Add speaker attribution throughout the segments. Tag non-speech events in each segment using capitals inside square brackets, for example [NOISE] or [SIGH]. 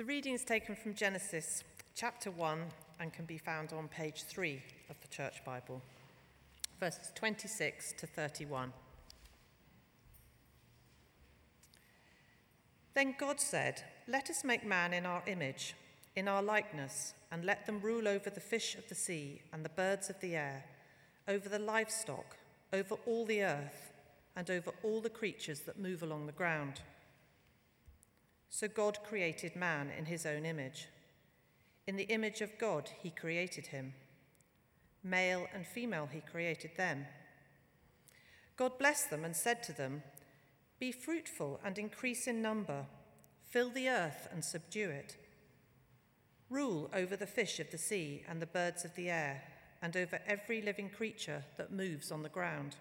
Speaker 1: The reading is taken from Genesis chapter 1 and can be found on page 3 of the Church Bible, verses 26 to 31. Then God said, Let us make man in our image, in our likeness, and let them rule over the fish of the sea and the birds of the air, over the livestock, over all the earth, and over all the creatures that move along the ground. So God created man in his own image. In the image of God, he created him. Male and female, he created them. God blessed them and said to them, Be fruitful and increase in number, fill the earth and subdue it. Rule over the fish of the sea and the birds of the air, and over every living creature that moves on the ground.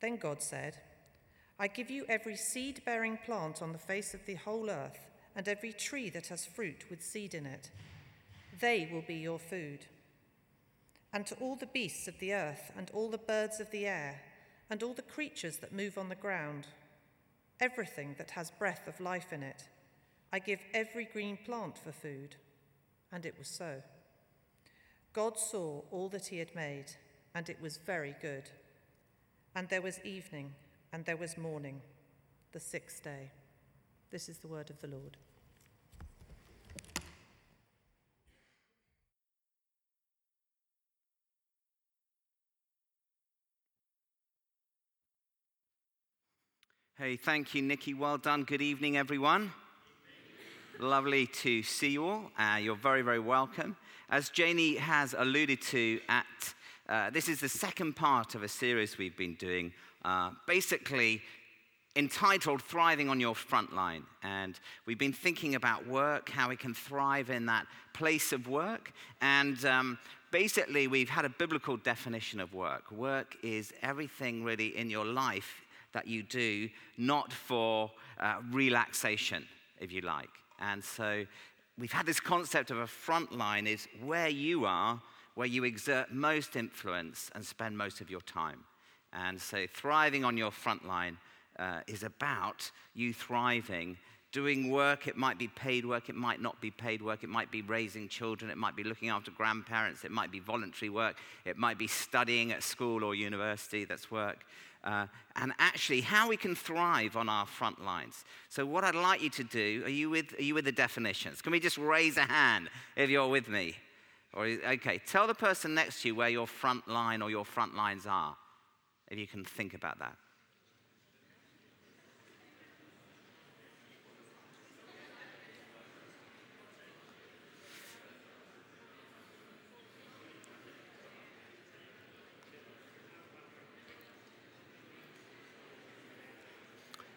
Speaker 1: Then God said, I give you every seed bearing plant on the face of the whole earth, and every tree that has fruit with seed in it. They will be your food. And to all the beasts of the earth, and all the birds of the air, and all the creatures that move on the ground, everything that has breath of life in it, I give every green plant for food. And it was so. God saw all that he had made, and it was very good. And there was evening and there was morning, the sixth day. This is the word of the Lord.
Speaker 2: Hey, thank you, Nikki. Well done. Good evening, everyone. Lovely to see you all. Uh, you're very, very welcome. As Janie has alluded to, at uh, this is the second part of a series we've been doing uh, basically entitled Thriving on Your Frontline. And we've been thinking about work, how we can thrive in that place of work. And um, basically, we've had a biblical definition of work. Work is everything really in your life that you do, not for uh, relaxation, if you like. And so we've had this concept of a frontline is where you are, where you exert most influence and spend most of your time. And so, thriving on your front line uh, is about you thriving, doing work. It might be paid work, it might not be paid work, it might be raising children, it might be looking after grandparents, it might be voluntary work, it might be studying at school or university. That's work. Uh, and actually, how we can thrive on our front lines. So, what I'd like you to do, are you with, are you with the definitions? Can we just raise a hand if you're with me? Or, okay, tell the person next to you where your front line or your front lines are if you can think about that.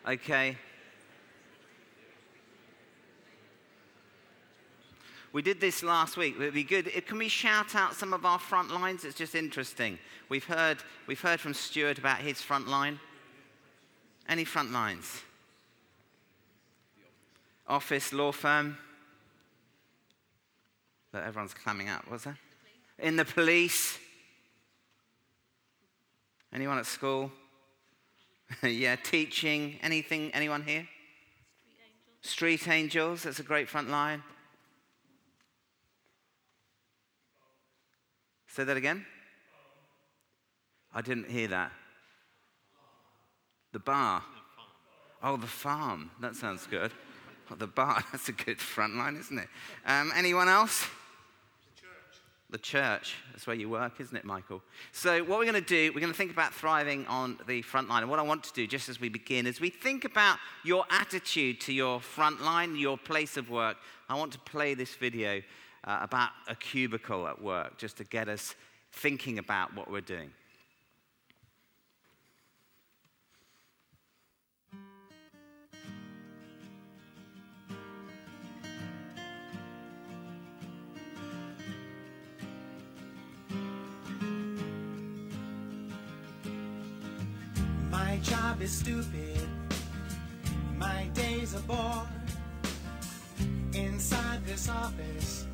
Speaker 2: Okay. We did this last week. It would be good. Can we shout out some of our front lines? It's just interesting. We've heard, we've heard from Stuart about his front line. Any front lines? Office, law firm. That everyone's clamming up, was there? In the police. Anyone at school? [LAUGHS] yeah, teaching. Anything? Anyone here? Street angels. Street angels. That's a great front line. Say that again. I didn't hear that. The bar. Oh, the farm. That sounds good. Oh, the bar. [LAUGHS] That's a good front line, isn't it? Um, anyone else?
Speaker 3: The church.
Speaker 2: The church. That's where you work, isn't it, Michael? So, what we're going to do, we're going to think about thriving on the front line. And what I want to do, just as we begin, is we think about your attitude to your front line, your place of work. I want to play this video uh, about a cubicle at work, just to get us thinking about what we're doing.
Speaker 4: My job is stupid. My days are bored. Inside this office,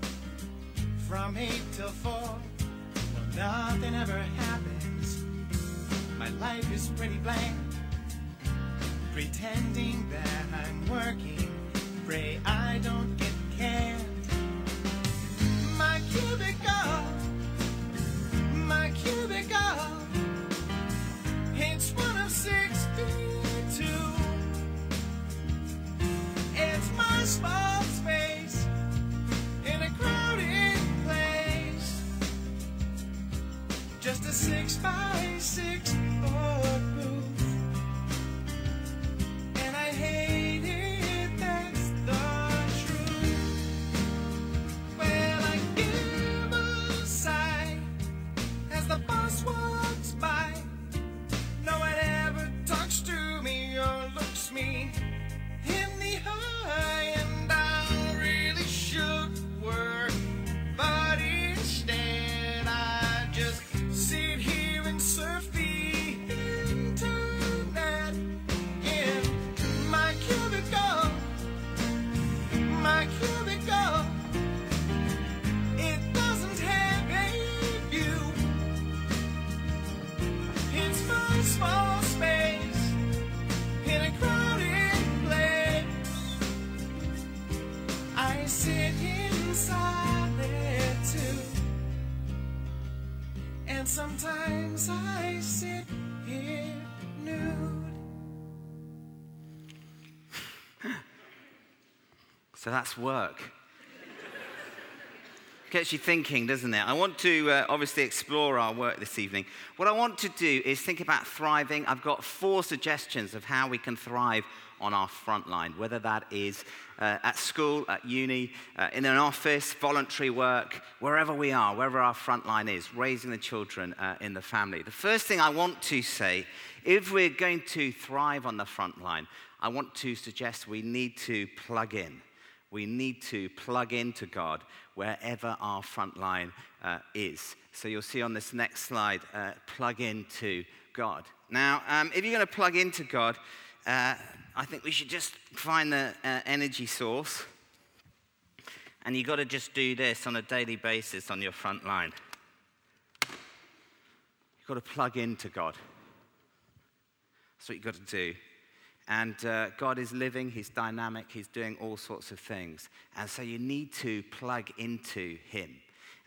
Speaker 4: from 8 till 4. Well, nothing ever happens. My life is pretty blank. Pretending that I'm working, pray I don't get canned.
Speaker 2: So that's work. [LAUGHS] Gets you thinking, doesn't it? I want to uh, obviously explore our work this evening. What I want to do is think about thriving. I've got four suggestions of how we can thrive on our front line, whether that is uh, at school, at uni, uh, in an office, voluntary work, wherever we are, wherever our front line is, raising the children uh, in the family. The first thing I want to say, if we're going to thrive on the front line, I want to suggest we need to plug in. We need to plug into God wherever our front line uh, is. So you'll see on this next slide, uh, plug into God. Now, um, if you're going to plug into God, uh, I think we should just find the uh, energy source. And you've got to just do this on a daily basis on your front line. You've got to plug into God. That's what you've got to do. And uh, God is living, He's dynamic, He's doing all sorts of things. And so you need to plug into Him.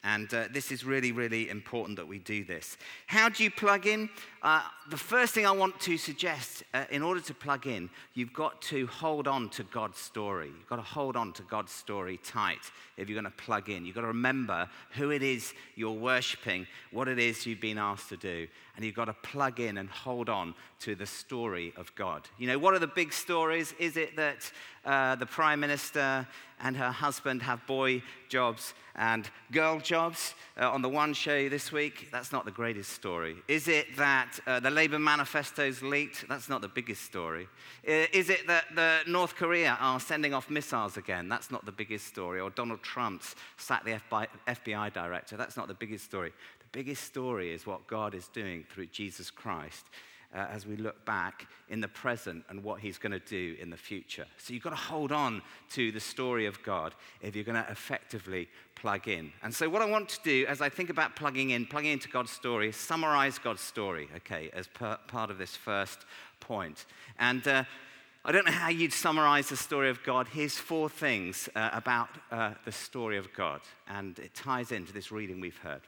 Speaker 2: And uh, this is really, really important that we do this. How do you plug in? Uh, the first thing I want to suggest, uh, in order to plug in, you've got to hold on to God's story. You've got to hold on to God's story tight if you're going to plug in. You've got to remember who it is you're worshiping, what it is you've been asked to do, and you've got to plug in and hold on to the story of God. You know, what are the big stories? Is it that uh, the Prime Minister and her husband have boy jobs and girl jobs uh, on the one show this week? That's not the greatest story. Is it that uh, the Labour manifesto's leaked? That's not the biggest story. Uh, Is it that the North Korea are sending off missiles again? That's not the biggest story. Or Donald Trump's sacked the FBI, FBI director? That's not the biggest story. Biggest story is what God is doing through Jesus Christ uh, as we look back in the present and what he's going to do in the future. So you've got to hold on to the story of God if you're going to effectively plug in. And so, what I want to do as I think about plugging in, plugging into God's story, is summarize God's story, okay, as per, part of this first point. And uh, I don't know how you'd summarize the story of God. Here's four things uh, about uh, the story of God, and it ties into this reading we've heard.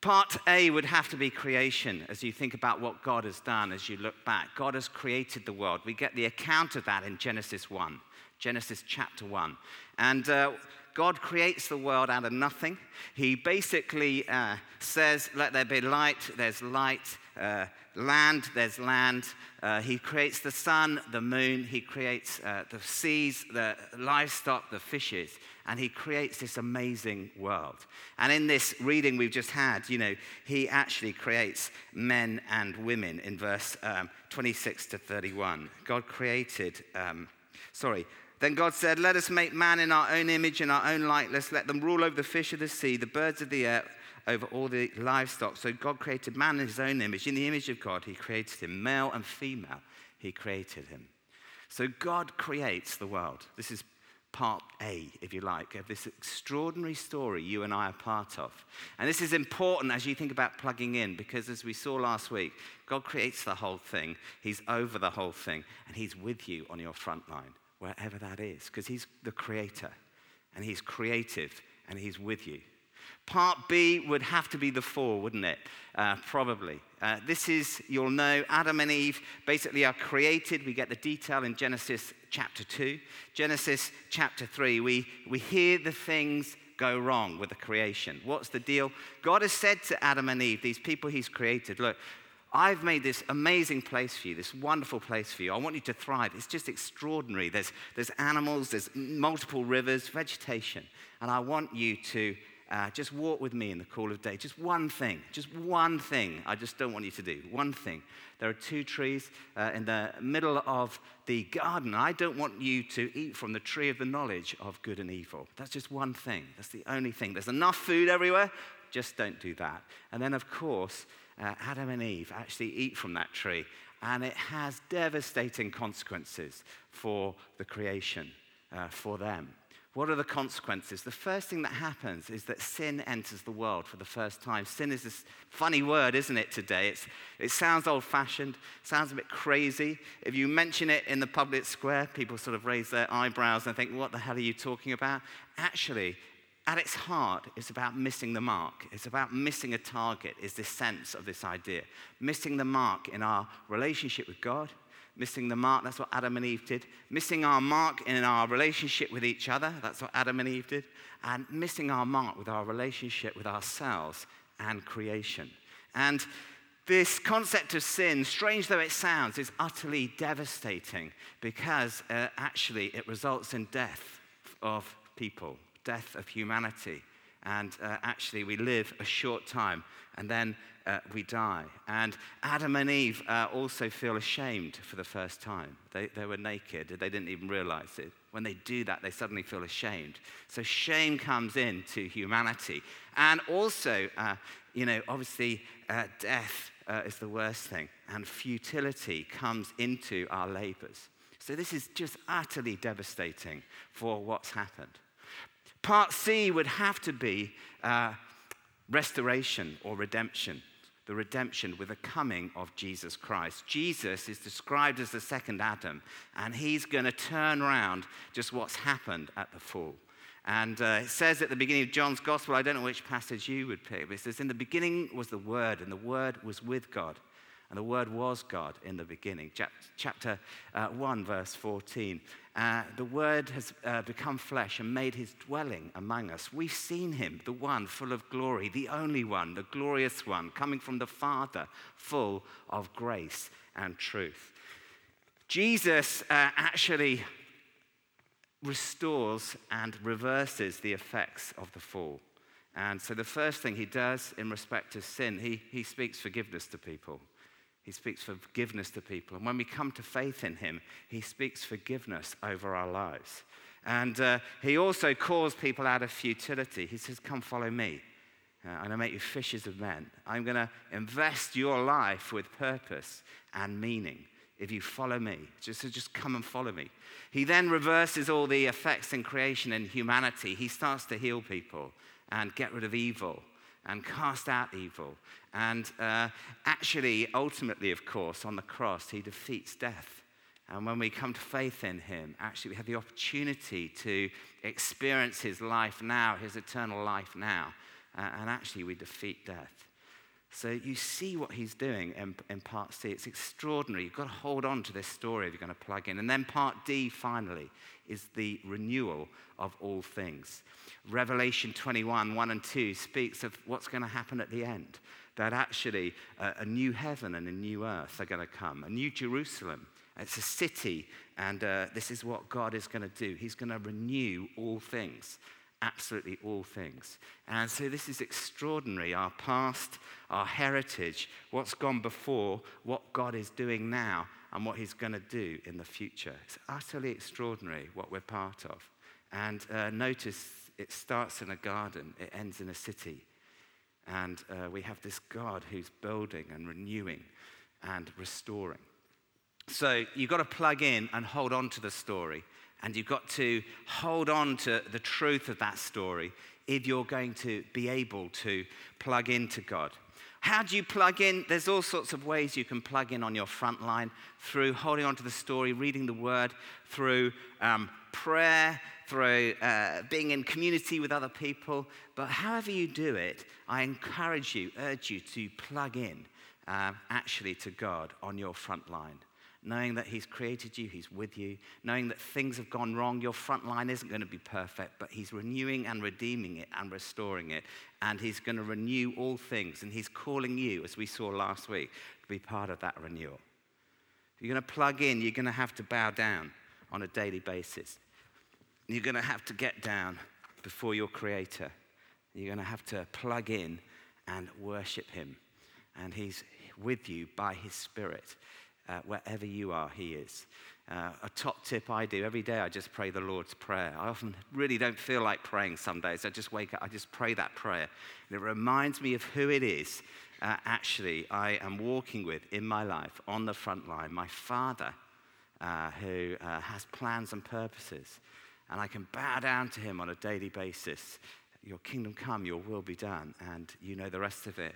Speaker 2: Part A would have to be creation as you think about what God has done as you look back. God has created the world. We get the account of that in Genesis 1, Genesis chapter 1. And uh, God creates the world out of nothing. He basically uh, says, Let there be light, there's light. Uh, land, there's land. Uh, he creates the sun, the moon. He creates uh, the seas, the livestock, the fishes. And he creates this amazing world. And in this reading we've just had, you know, he actually creates men and women in verse um, 26 to 31. God created, um, sorry, then God said, Let us make man in our own image, in our own likeness. Let them rule over the fish of the sea, the birds of the air, over all the livestock. So God created man in his own image. In the image of God, he created him. Male and female, he created him. So God creates the world. This is part A, if you like, of this extraordinary story you and I are part of. And this is important as you think about plugging in, because as we saw last week, God creates the whole thing, He's over the whole thing, and He's with you on your front line. wherever that is, because He's the creator and He's creative and He's with you. Part B would have to be the fall, wouldn't it? Uh, probably. Uh, this is, you'll know, Adam and Eve basically are created. We get the detail in Genesis chapter 2. Genesis chapter 3, we, we hear the things go wrong with the creation. What's the deal? God has said to Adam and Eve, these people he's created, look, I've made this amazing place for you, this wonderful place for you. I want you to thrive. It's just extraordinary. There's, there's animals, there's multiple rivers, vegetation. And I want you to uh, just walk with me in the cool of day. Just one thing, just one thing I just don't want you to do. One thing. There are two trees uh, in the middle of the garden. I don't want you to eat from the tree of the knowledge of good and evil. That's just one thing. That's the only thing. There's enough food everywhere. Just don't do that. And then, of course, uh, Adam and Eve actually eat from that tree, and it has devastating consequences for the creation, uh, for them. What are the consequences? The first thing that happens is that sin enters the world for the first time. Sin is this funny word, isn't it, today? It's, it sounds old fashioned, sounds a bit crazy. If you mention it in the public square, people sort of raise their eyebrows and think, What the hell are you talking about? Actually, at its heart, it's about missing the mark. It's about missing a target, is this sense of this idea. Missing the mark in our relationship with God missing the mark. That's what Adam and Eve did. Missing our mark in our relationship with each other. That's what Adam and Eve did. And missing our mark with our relationship with ourselves and creation. And this concept of sin, strange though it sounds, is utterly devastating because uh, actually it results in death of people, death of humanity. And uh, actually, we live a short time and then uh, we die. And Adam and Eve uh, also feel ashamed for the first time. They, they were naked, they didn't even realize it. When they do that, they suddenly feel ashamed. So shame comes into humanity. And also, uh, you know, obviously, uh, death uh, is the worst thing, and futility comes into our labors. So this is just utterly devastating for what's happened. Part C would have to be uh, restoration or redemption the redemption with the coming of Jesus Christ. Jesus is described as the second Adam, and he's going to turn around just what's happened at the fall. And uh, it says at the beginning of John's Gospel, I don't know which passage you would pick, but it says, In the beginning was the Word, and the Word was with God, and the Word was God in the beginning. Chapter uh, 1, verse 14. Uh, the Word has uh, become flesh and made his dwelling among us. We've seen him, the one full of glory, the only one, the glorious one, coming from the Father, full of grace and truth. Jesus uh, actually restores and reverses the effects of the fall. And so the first thing he does in respect to sin, he, he speaks forgiveness to people. He speaks forgiveness to people. And when we come to faith in him, he speaks forgiveness over our lives. And uh, he also calls people out of futility. He says, Come follow me. Uh, I'm going to make you fishers of men. I'm going to invest your life with purpose and meaning if you follow me. Just, just come and follow me. He then reverses all the effects in creation and humanity. He starts to heal people and get rid of evil and cast out evil. And uh, actually, ultimately, of course, on the cross, he defeats death. And when we come to faith in him, actually, we have the opportunity to experience his life now, his eternal life now. Uh, and actually, we defeat death. So you see what he's doing in, in part C. It's extraordinary. You've got to hold on to this story if you're going to plug in. And then part D, finally, is the renewal of all things. Revelation 21, 1 and 2 speaks of what's going to happen at the end. That actually uh, a new heaven and a new earth are going to come, a new Jerusalem. It's a city, and uh, this is what God is going to do. He's going to renew all things absolutely all things. And so this is extraordinary our past, our heritage, what's gone before, what God is doing now, and what He's going to do in the future. It's utterly extraordinary what we're part of. And uh, notice it starts in a garden, it ends in a city. And uh, we have this God who's building and renewing and restoring. So you've got to plug in and hold on to the story and you've got to hold on to the truth of that story if you're going to be able to plug into God. How do you plug in? There's all sorts of ways you can plug in on your front line through holding on to the story, reading the word, through um, prayer, through uh, being in community with other people. But however you do it, I encourage you, urge you to plug in uh, actually to God on your front line knowing that He's created you, He's with you, knowing that things have gone wrong. Your front line isn't going to be perfect, but He's renewing and redeeming it and restoring it. And He's going to renew all things. And He's calling you, as we saw last week, to be part of that renewal. If you're going to plug in, you're going to have to bow down on a daily basis. You're going to have to get down before your Creator. You're going to have to plug in and worship Him. And He's with you by His Spirit uh, wherever you are, He is. Uh, a top tip I do every day, I just pray the Lord's Prayer. I often really don't feel like praying some days. I just wake up, I just pray that prayer. And it reminds me of who it is uh, actually I am walking with in my life on the front line. My Father, uh, who uh, has plans and purposes. And I can bow down to Him on a daily basis. Your kingdom come, your will be done. And you know the rest of it.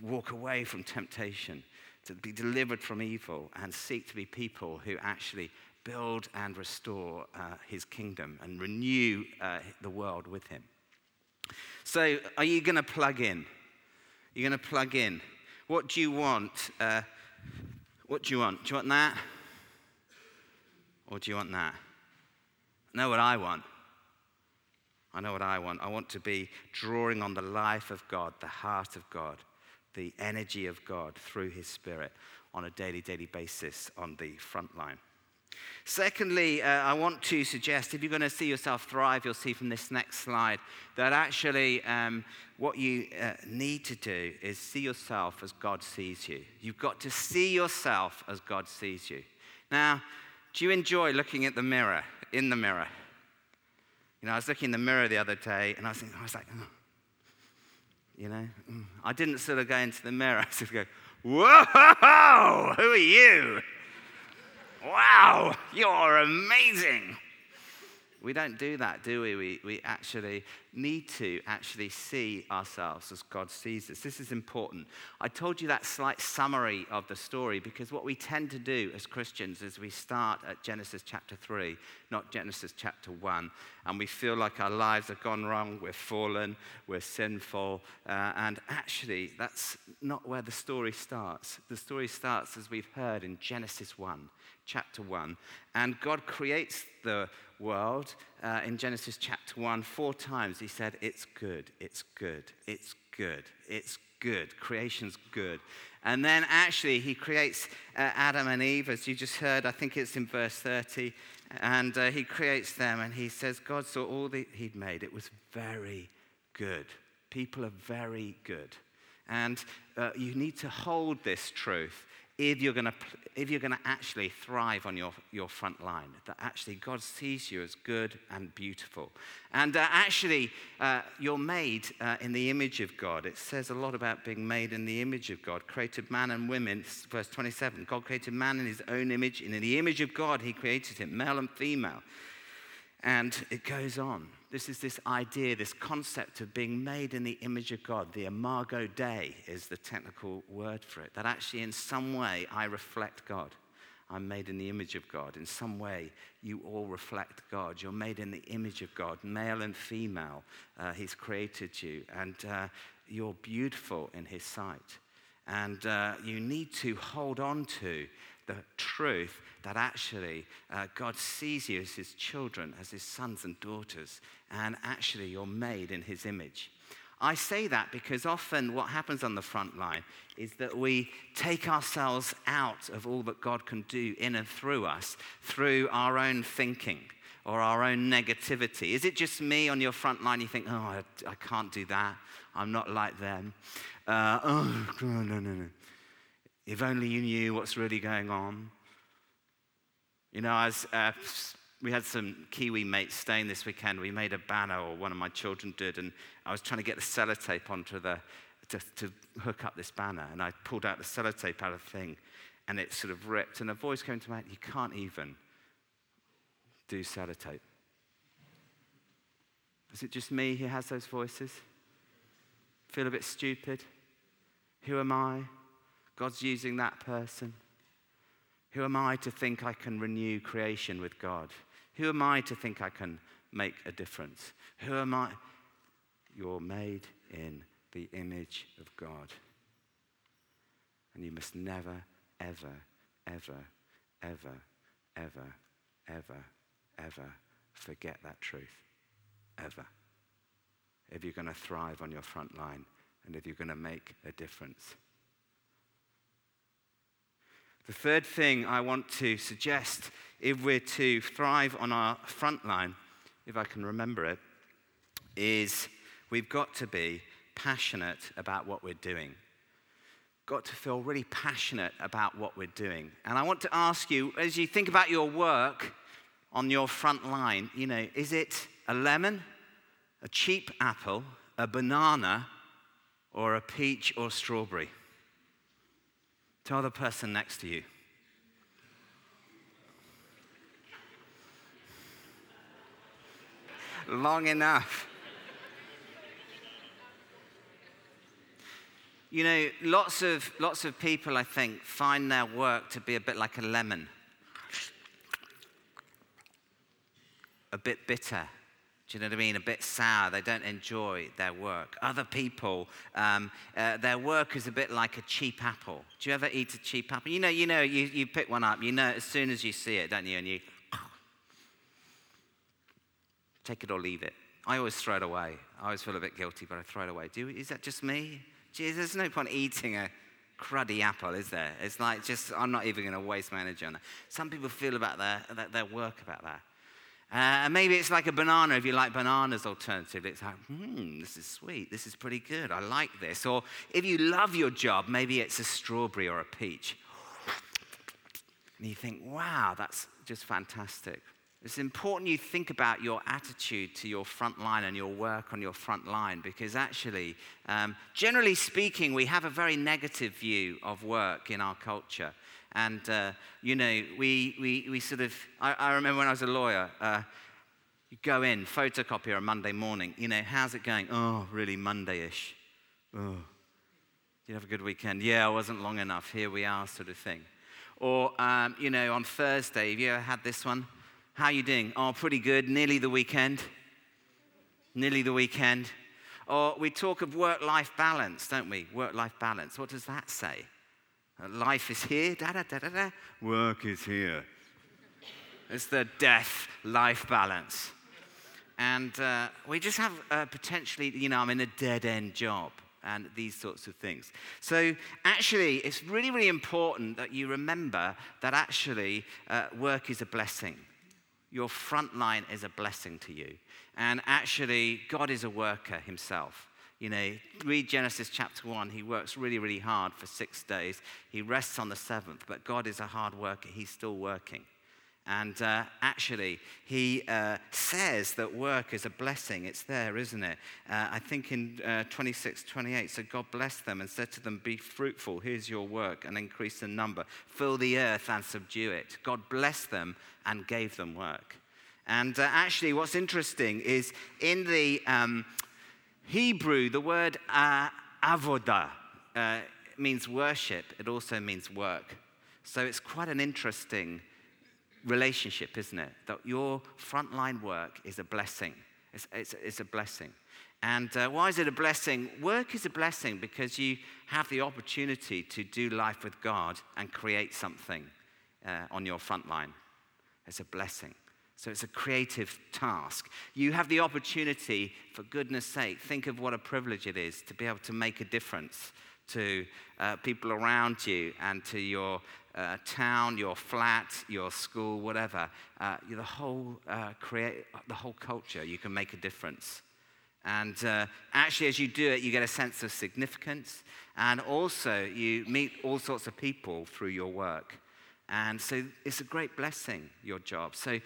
Speaker 2: Walk away from temptation to be delivered from evil and seek to be people who actually build and restore uh, his kingdom and renew uh, the world with him. So, are you going to plug in? You're going to plug in. What do you want? Uh, what do you want? Do you want that? Or do you want that? I know what I want. I know what I want. I want to be drawing on the life of God, the heart of God the energy of God through His Spirit on a daily, daily basis on the front line. Secondly, uh, I want to suggest if you're going to see yourself thrive, you'll see from this next slide that actually um, what you uh, need to do is see yourself as God sees you. You've got to see yourself as God sees you. Now, do you enjoy looking at the mirror, in the mirror? You know, I was looking in the mirror the other day and I was thinking, I was like, oh you know, mm. I didn't sort of go into the mirror. [LAUGHS] I sort of go, whoa, who are you? Wow, you're amazing. We don't do that, do we? We, we actually need to actually see ourselves as God sees us. This is important. I told you that slight summary of the story because what we tend to do as Christians is we start at Genesis chapter 3, not Genesis chapter 1, and we feel like our lives have gone wrong, we're fallen, we're sinful, uh, and actually, that's not where the story starts. The story starts, as we've heard, in Genesis 1 chapter 1. And God creates the world uh, in Genesis chapter 1 four times. He said, It's good, it's good, it's good, it's good. Creation's good. And then actually, he creates uh, Adam and Eve, as you just heard. I think it's in verse 30. And uh, he creates them, and he says, God saw all that he'd made. It was very good. People are very good. And uh, you need to hold this truth if you're going to if you're going to actually thrive on your, your front line that actually god sees you as good and beautiful. And uh, actually uh, you're made uh, in the image of god. It says a lot about being made in the image of god. Created man and women verse 27 god created man in his own image and in the image of god he created him male and female. And it goes on this is this idea, this concept of being made in the image of God. The imago Dei is the technical word for it. That actually, in some way, I reflect God. I'm made in the image of God. In some way, you all reflect God. You're made in the image of God, male and female. Uh, he's created you, and uh, you're beautiful in His sight. And uh, you need to hold on to the truth that actually uh, God sees you as his children, as his sons and daughters, and actually you're made in his image. I say that because often what happens on the front line is that we take ourselves out of all that God can do in and through us through our own thinking or our own negativity. Is it just me on your front line? You think, oh, I, I can't do that. I'm not like them. Uh, oh, no, no, no. If only you knew what's really going on. You know, as uh, we had some Kiwi mates staying this weekend, we made a banner, or one of my children did, and I was trying to get the sellotape onto the to, to hook up this banner, and I pulled out the sellotape out of the thing, and it sort of ripped, and a voice came to me, "You can't even do sellotape." Is it just me who has those voices? Feel a bit stupid? Who am I? God's using that person. Who am I to think I can renew creation with God? Who am I to think I can make a difference? Who am I? You're made in the image of God. And you must never, ever, ever, ever, ever, ever, ever forget that truth. Ever. If you're going to thrive on your front line and if you're going to make a difference. The third thing I want to suggest if we're to thrive on our front line, if I can remember it, is we've got to be passionate about what we're doing. Got to feel really passionate about what we're doing. And I want to ask you, as you think about your work on your front line, you know, is it a lemon, a cheap apple, a banana, or a peach or strawberry? Tell the person next to you. Long enough. You know, lots of, lots of people, I think, find their work to be a bit like a lemon, a bit bitter, do you know what I mean? A bit sour. They don't enjoy their work. Other people, um, uh, their work is a bit like a cheap apple. Do you ever eat a cheap apple? You know, you know, you, you pick one up. You know as soon as you see it, don't you? And you [COUGHS] take it or leave it. I always throw it away. I always feel a bit guilty, but I throw it away. Do is that just me? Geez, there's no point eating a cruddy apple, is there? It's like just I'm not even going to waste my energy on that. Some people feel about their, their work about that. Uh, and maybe it's like a banana if you like bananas alternatively. It's like, hmm, this is sweet. This is pretty good. I like this. Or if you love your job, maybe it's a strawberry or a peach. And you think, wow, that's just fantastic. It's important you think about your attitude to your front line and your work on your front line because actually, um, generally speaking, we have a very negative view of work in our culture. And, uh, you know, we, we, we sort of, I, I remember when I was a lawyer, uh, you go in, photocopier on Monday morning, you know, how's it going? Oh, really Monday ish. Oh, did you have a good weekend? Yeah, I wasn't long enough. Here we are, sort of thing. Or, um, you know, on Thursday, have you ever had this one? How you doing? Oh, pretty good. Nearly the weekend. Nearly the weekend. Or we talk of work life balance, don't we? Work life balance. What does that say? Life is here, da da da da da. Work is here. It's the death life balance. And uh, we just have uh, potentially, you know, I'm in a dead end job and these sorts of things. So, actually, it's really, really important that you remember that actually uh, work is a blessing. Your front line is a blessing to you. And actually, God is a worker himself. You know, read Genesis chapter 1. He works really, really hard for six days. He rests on the seventh, but God is a hard worker. He's still working. And uh, actually, he uh, says that work is a blessing. It's there, isn't it? Uh, I think in uh, 26, 28. So God blessed them and said to them, Be fruitful. Here's your work and increase in number. Fill the earth and subdue it. God blessed them and gave them work. And uh, actually, what's interesting is in the um, Hebrew, the word uh, avodah uh, means worship, it also means work. So it's quite an interesting relationship, isn't it? That your frontline work is a blessing. It's, it's, it's a blessing. And uh, why is it a blessing? Work is a blessing because you have the opportunity to do life with God and create something uh, on your front line. It's a blessing. So it's a creative task. You have the opportunity, for goodness sake, think of what a privilege it is to be able to make a difference to uh, people around you and to your uh, town, your flat, your school, whatever. Uh, the, whole, uh, create, the whole culture, you can make a difference. And uh, actually, as you do it, you get a sense of significance. And also, you meet all sorts of people through your work. And so it's a great blessing, your job. So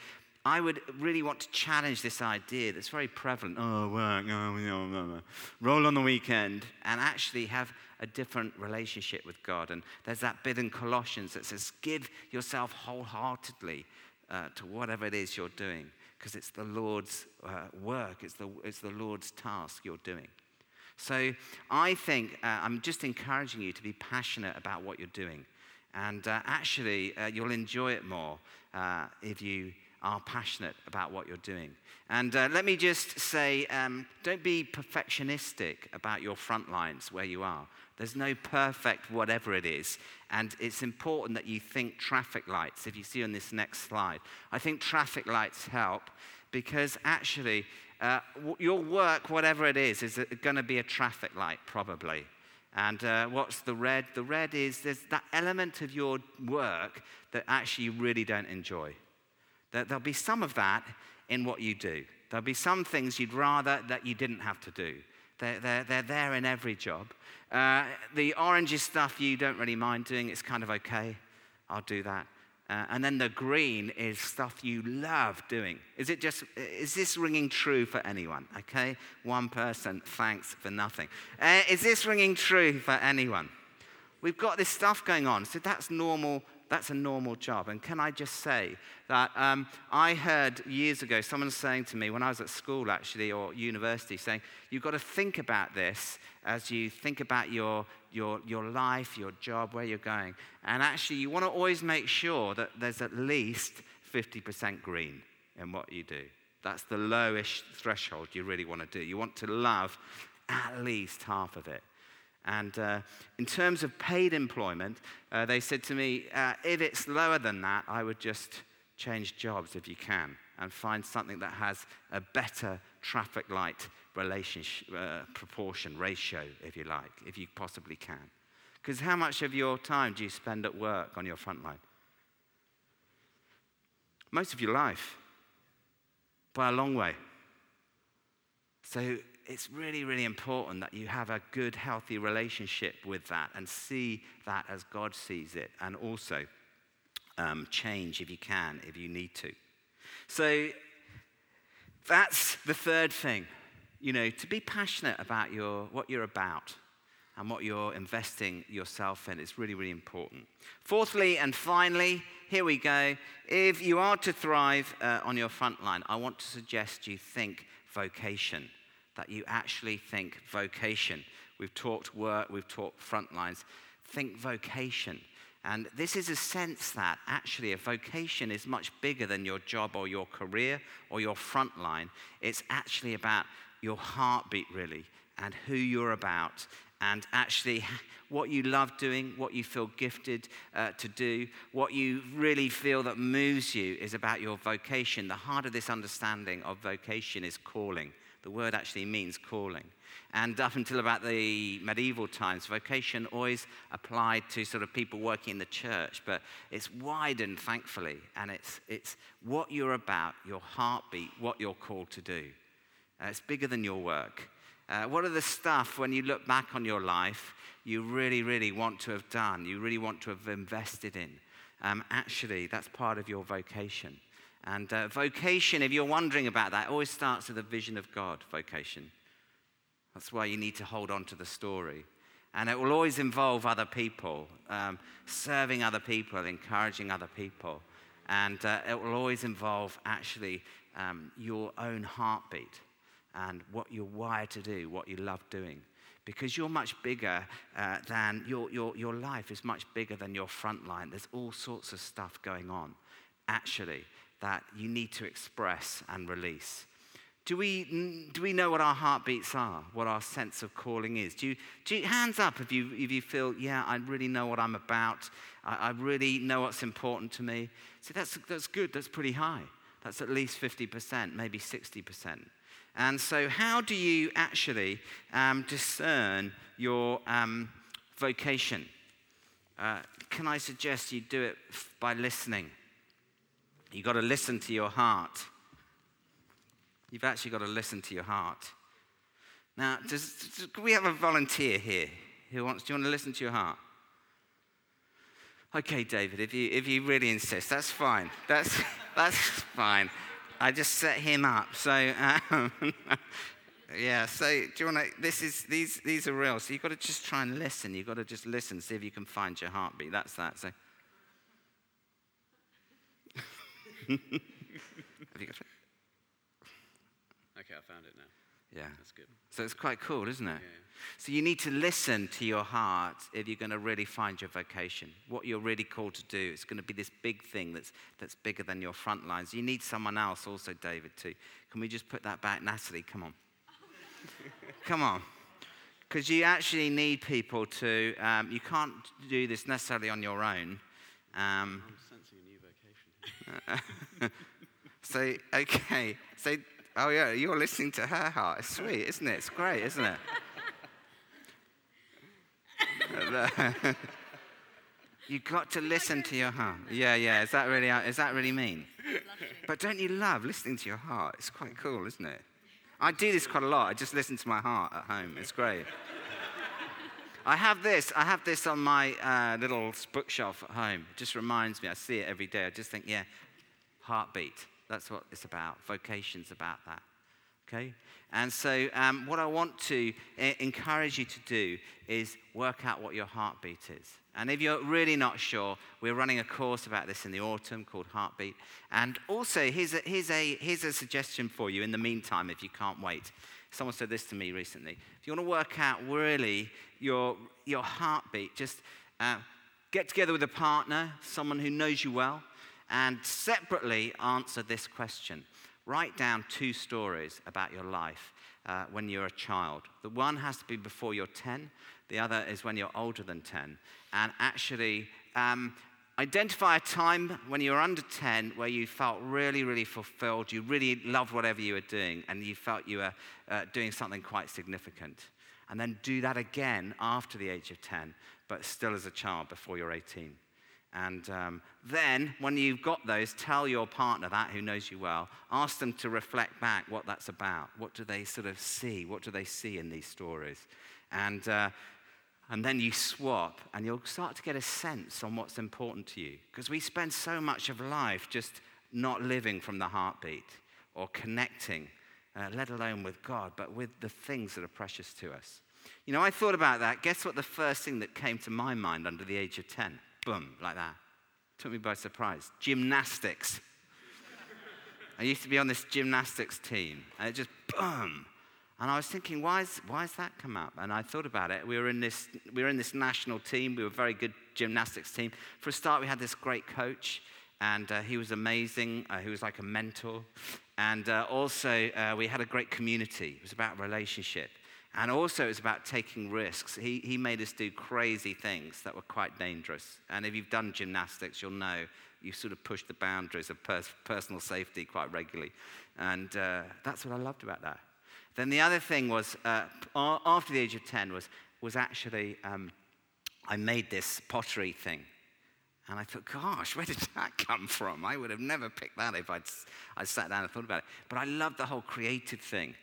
Speaker 2: I would really want to challenge this idea that's very prevalent. Oh, work, oh, no, no, no. roll on the weekend, and actually have a different relationship with God. And there's that bit in Colossians that says, give yourself wholeheartedly uh, to whatever it is you're doing, because it's the Lord's uh, work, it's the, it's the Lord's task you're doing. So I think uh, I'm just encouraging you to be passionate about what you're doing. And uh, actually, uh, you'll enjoy it more uh, if you are passionate about what you're doing. And uh, let me just say um, don't be perfectionistic about your front lines where you are. There's no perfect whatever it is. And it's important that you think traffic lights. If you see on this next slide, I think traffic lights help because actually, uh, your work, whatever it is, is going to be a traffic light, probably. And uh, what's the red? The red is there's that element of your work that actually you really don't enjoy. There'll be some of that in what you do. There'll be some things you'd rather that you didn't have to do. They're, they're, they're there in every job. Uh, the orangey stuff you don't really mind doing, it's kind of okay. I'll do that. Uh, and then the green is stuff you love doing. Is it just, is this ringing true for anyone? Okay, one person, thanks for nothing. Uh, is this ringing true for anyone? We've got this stuff going on, so that's normal that's a normal job. And can I just say that um, I heard years ago someone saying to me when I was at school, actually, or university, saying, You've got to think about this as you think about your, your, your life, your job, where you're going. And actually, you want to always make sure that there's at least 50% green in what you do. That's the lowest threshold you really want to do. You want to love at least half of it. And uh, in terms of paid employment, uh, they said to me, uh, if it's lower than that, I would just change jobs if you can and find something that has a better traffic light relationship, uh, proportion, ratio, if you like, if you possibly can. Because how much of your time do you spend at work on your front line? Most of your life, by a long way. So it's really, really important that you have a good, healthy relationship with that and see that as God sees it, and also um, change if you can, if you need to. So that's the third thing. You know, to be passionate about your, what you're about and what you're investing yourself in is really, really important. Fourthly and finally, here we go. If you are to thrive uh, on your front line, I want to suggest you think vocation that you actually think vocation. We've talked work, we've talked front lines. Think vocation. And this is a sense that actually a vocation is much bigger than your job or your career or your front line. It's actually about your heartbeat, really, and who you're about, and actually [LAUGHS] what you love doing, what you feel gifted uh, to do, what you really feel that moves you is about your vocation. The heart of this understanding of vocation is calling. The word actually means calling. And up until about the medieval times, vocation always applied to sort of people working in the church, but it's widened, thankfully, and it's, it's what you're about, your heartbeat, what you're called to do. Uh, it's bigger than your work. Uh, what are the stuff when you look back on your life you really, really want to have done, you really want to have invested in? Um, actually, that's part of your vocation. And uh, vocation, if you're wondering about that, always starts with a vision of God, vocation. That's why you need to hold on to the story. And it will always involve other people, um, serving other people, encouraging other people. And uh, it will always involve actually um, your own heartbeat and what you're wired to do, what you love doing. Because you're much bigger uh, than your, your, your life is much bigger than your front line. There's all sorts of stuff going on, actually that you need to express and release. Do we, do we know what our heartbeats are, what our sense of calling is? Do you, do you, hands up if you, if you feel, yeah, I really know what I'm about. I, I really know what's important to me. See, that's, that's good. That's pretty high. That's at least 50%, maybe 60%. And so, how do you actually um, discern your um, vocation? Uh, can I suggest you do it by listening? You've got to listen to your heart. You've actually got to listen to your heart. Now, does, does, we have a volunteer here who wants, do you want to listen to your heart? Okay, David, if you, if you really insist, that's fine. That's, [LAUGHS] that's fine. I just set him up. So, um, [LAUGHS] yeah, so do you want to, this is, these, these are real. So you've got to just try and listen. You've got to just listen, see if you can find your heartbeat. That's that. So, Have you got it?
Speaker 3: Okay, I found it now.
Speaker 2: Yeah.
Speaker 3: That's good.
Speaker 2: So it's quite cool, isn't it? Yeah. So you need to listen to your heart if you're going to really find your vocation. What you're really called to do. It's going to be this big thing that's, that's bigger than your front lines. You need someone else also, David, too. Can we just put that back? Natalie, come on. [LAUGHS] come on. Because you actually need people to, um, you can't do this necessarily on your own. Um,
Speaker 3: I'm sensing a new vocation. [LAUGHS]
Speaker 2: so, okay. So, oh, yeah, you're listening to her heart. It's sweet, isn't it? It's great, isn't it? [LAUGHS] You've got to listen to your heart. Yeah, yeah. Is that really, is that really mean? But don't you love listening to your heart? It's quite cool, isn't it? I do this quite a lot. I just listen to my heart at home. It's great. I have this. I have this on my uh, little bookshelf at home. It just reminds me. I see it every day. I just think, yeah, heartbeat. That's what it's about. Vocation's about that. Okay? And so, um, what I want to uh, encourage you to do is work out what your heartbeat is. And if you're really not sure, we're running a course about this in the autumn called Heartbeat. And also, here's a, here's a, here's a suggestion for you in the meantime, if you can't wait. Someone said this to me recently. If you want to work out really your, your heartbeat, just uh, get together with a partner, someone who knows you well, and separately answer this question write down two stories about your life uh, when you're a child. The one has to be before you're 10, the other is when you're older than 10. And actually, um, identify a time when you were under 10 where you felt really, really fulfilled. You really loved whatever you were doing, and you felt you were uh, doing something quite significant. And then do that again after the age of 10, but still as a child before you're 18. And um, then, when you've got those, tell your partner that who knows you well. Ask them to reflect back what that's about. What do they sort of see? What do they see in these stories? And, uh, and then you swap, and you'll start to get a sense on what's important to you. Because we spend so much of life just not living from the heartbeat or connecting, uh, let alone with God, but with the things that are precious to us. You know, I thought about that. Guess what the first thing that came to my mind under the age of 10? boom, like that. Took me by surprise. Gymnastics. I used to be on this gymnastics team, and it just boom. And I was thinking, why is, why has that come up? And I thought about it. We were, in this, we were in this national team. We were a very good gymnastics team. For a start, we had this great coach, and uh, he was amazing. Uh, he was like a mentor. And uh, also, uh, we had a great community. It was about relationship. And also, it was about taking risks. He, he made us do crazy things that were quite dangerous. And if you've done gymnastics, you'll know you sort of push the boundaries of pers- personal safety quite regularly. And uh, that's what I loved about that. Then the other thing was, uh, after the age of 10, was, was actually um, I made this pottery thing. And I thought, gosh, where did that [LAUGHS] come from? I would have never picked that if I'd, I'd sat down and thought about it. But I loved the whole creative thing.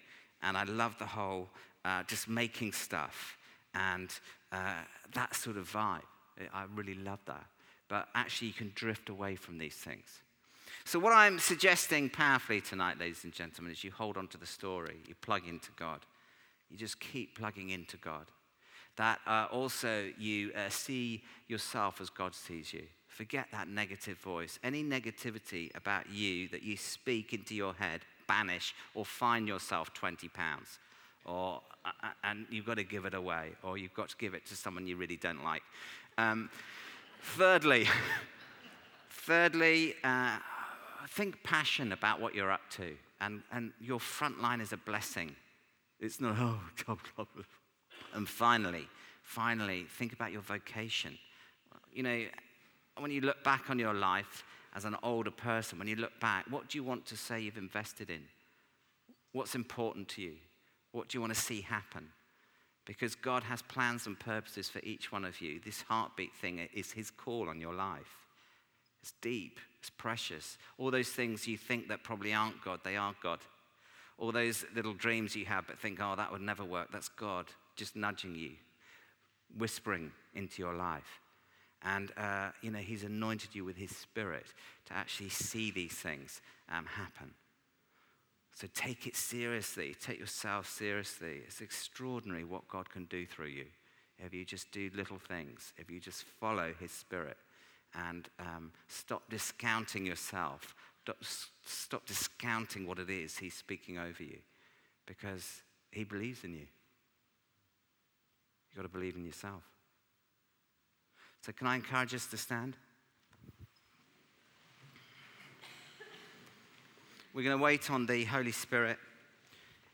Speaker 2: And I loved the whole uh, just making stuff and uh, that sort of vibe. I really love that. But actually, you can drift away from these things. So, what I'm suggesting powerfully tonight, ladies and gentlemen, is you hold on to the story, you plug into God, you just keep plugging into God. That uh, also you uh, see yourself as God sees you. Forget that negative voice. Any negativity about you that you speak into your head, banish or fine yourself 20 pounds or, and you've got to give it away, or you've got to give it to someone you really don't like. Um, thirdly, [LAUGHS] thirdly, uh, think passion about what you're up to, and, and your front line is a blessing. It's not, oh, [LAUGHS] job, job. And finally, finally, think about your vocation. You know, when you look back on your life as an older person, when you look back, what do you want to say you've invested in? What's important to you? What do you want to see happen? Because God has plans and purposes for each one of you. This heartbeat thing is His call on your life. It's deep, it's precious. All those things you think that probably aren't God, they are God. All those little dreams you have but think, oh, that would never work, that's God just nudging you, whispering into your life. And, uh, you know, He's anointed you with His Spirit to actually see these things um, happen. So take it seriously. Take yourself seriously. It's extraordinary what God can do through you if you just do little things, if you just follow His Spirit and um, stop discounting yourself, stop, discounting what it is He's speaking over you. Because He believes in you. You've got to believe in yourself. So, can I encourage us to stand? We're going to wait on the Holy Spirit.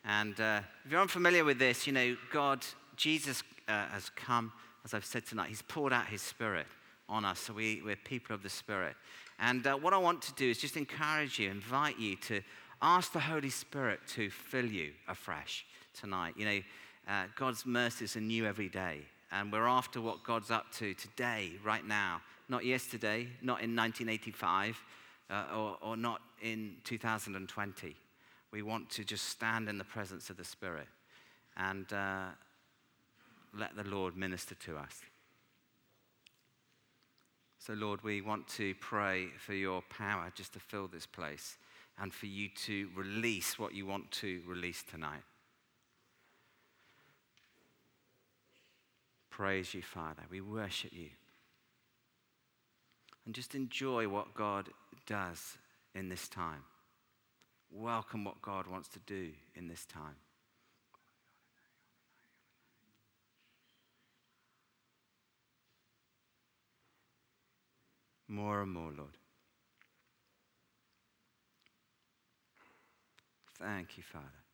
Speaker 2: And uh, if you're unfamiliar with this, you know, God, Jesus uh, has come, as I've said tonight, He's poured out His Spirit on us. So we, we're people of the Spirit. And uh, what I want to do is just encourage you, invite you to ask the Holy Spirit to fill you afresh tonight. You know, uh, God's mercies are new every day. And we're after what God's up to today, right now. Not yesterday, not in 1985, uh, or, or not in 2020. We want to just stand in the presence of the Spirit and uh, let the Lord minister to us. So, Lord, we want to pray for your power just to fill this place and for you to release what you want to release tonight. Praise you, Father. We worship you. And just enjoy what God does in this time. Welcome what God wants to do in this time. More and more, Lord. Thank you, Father.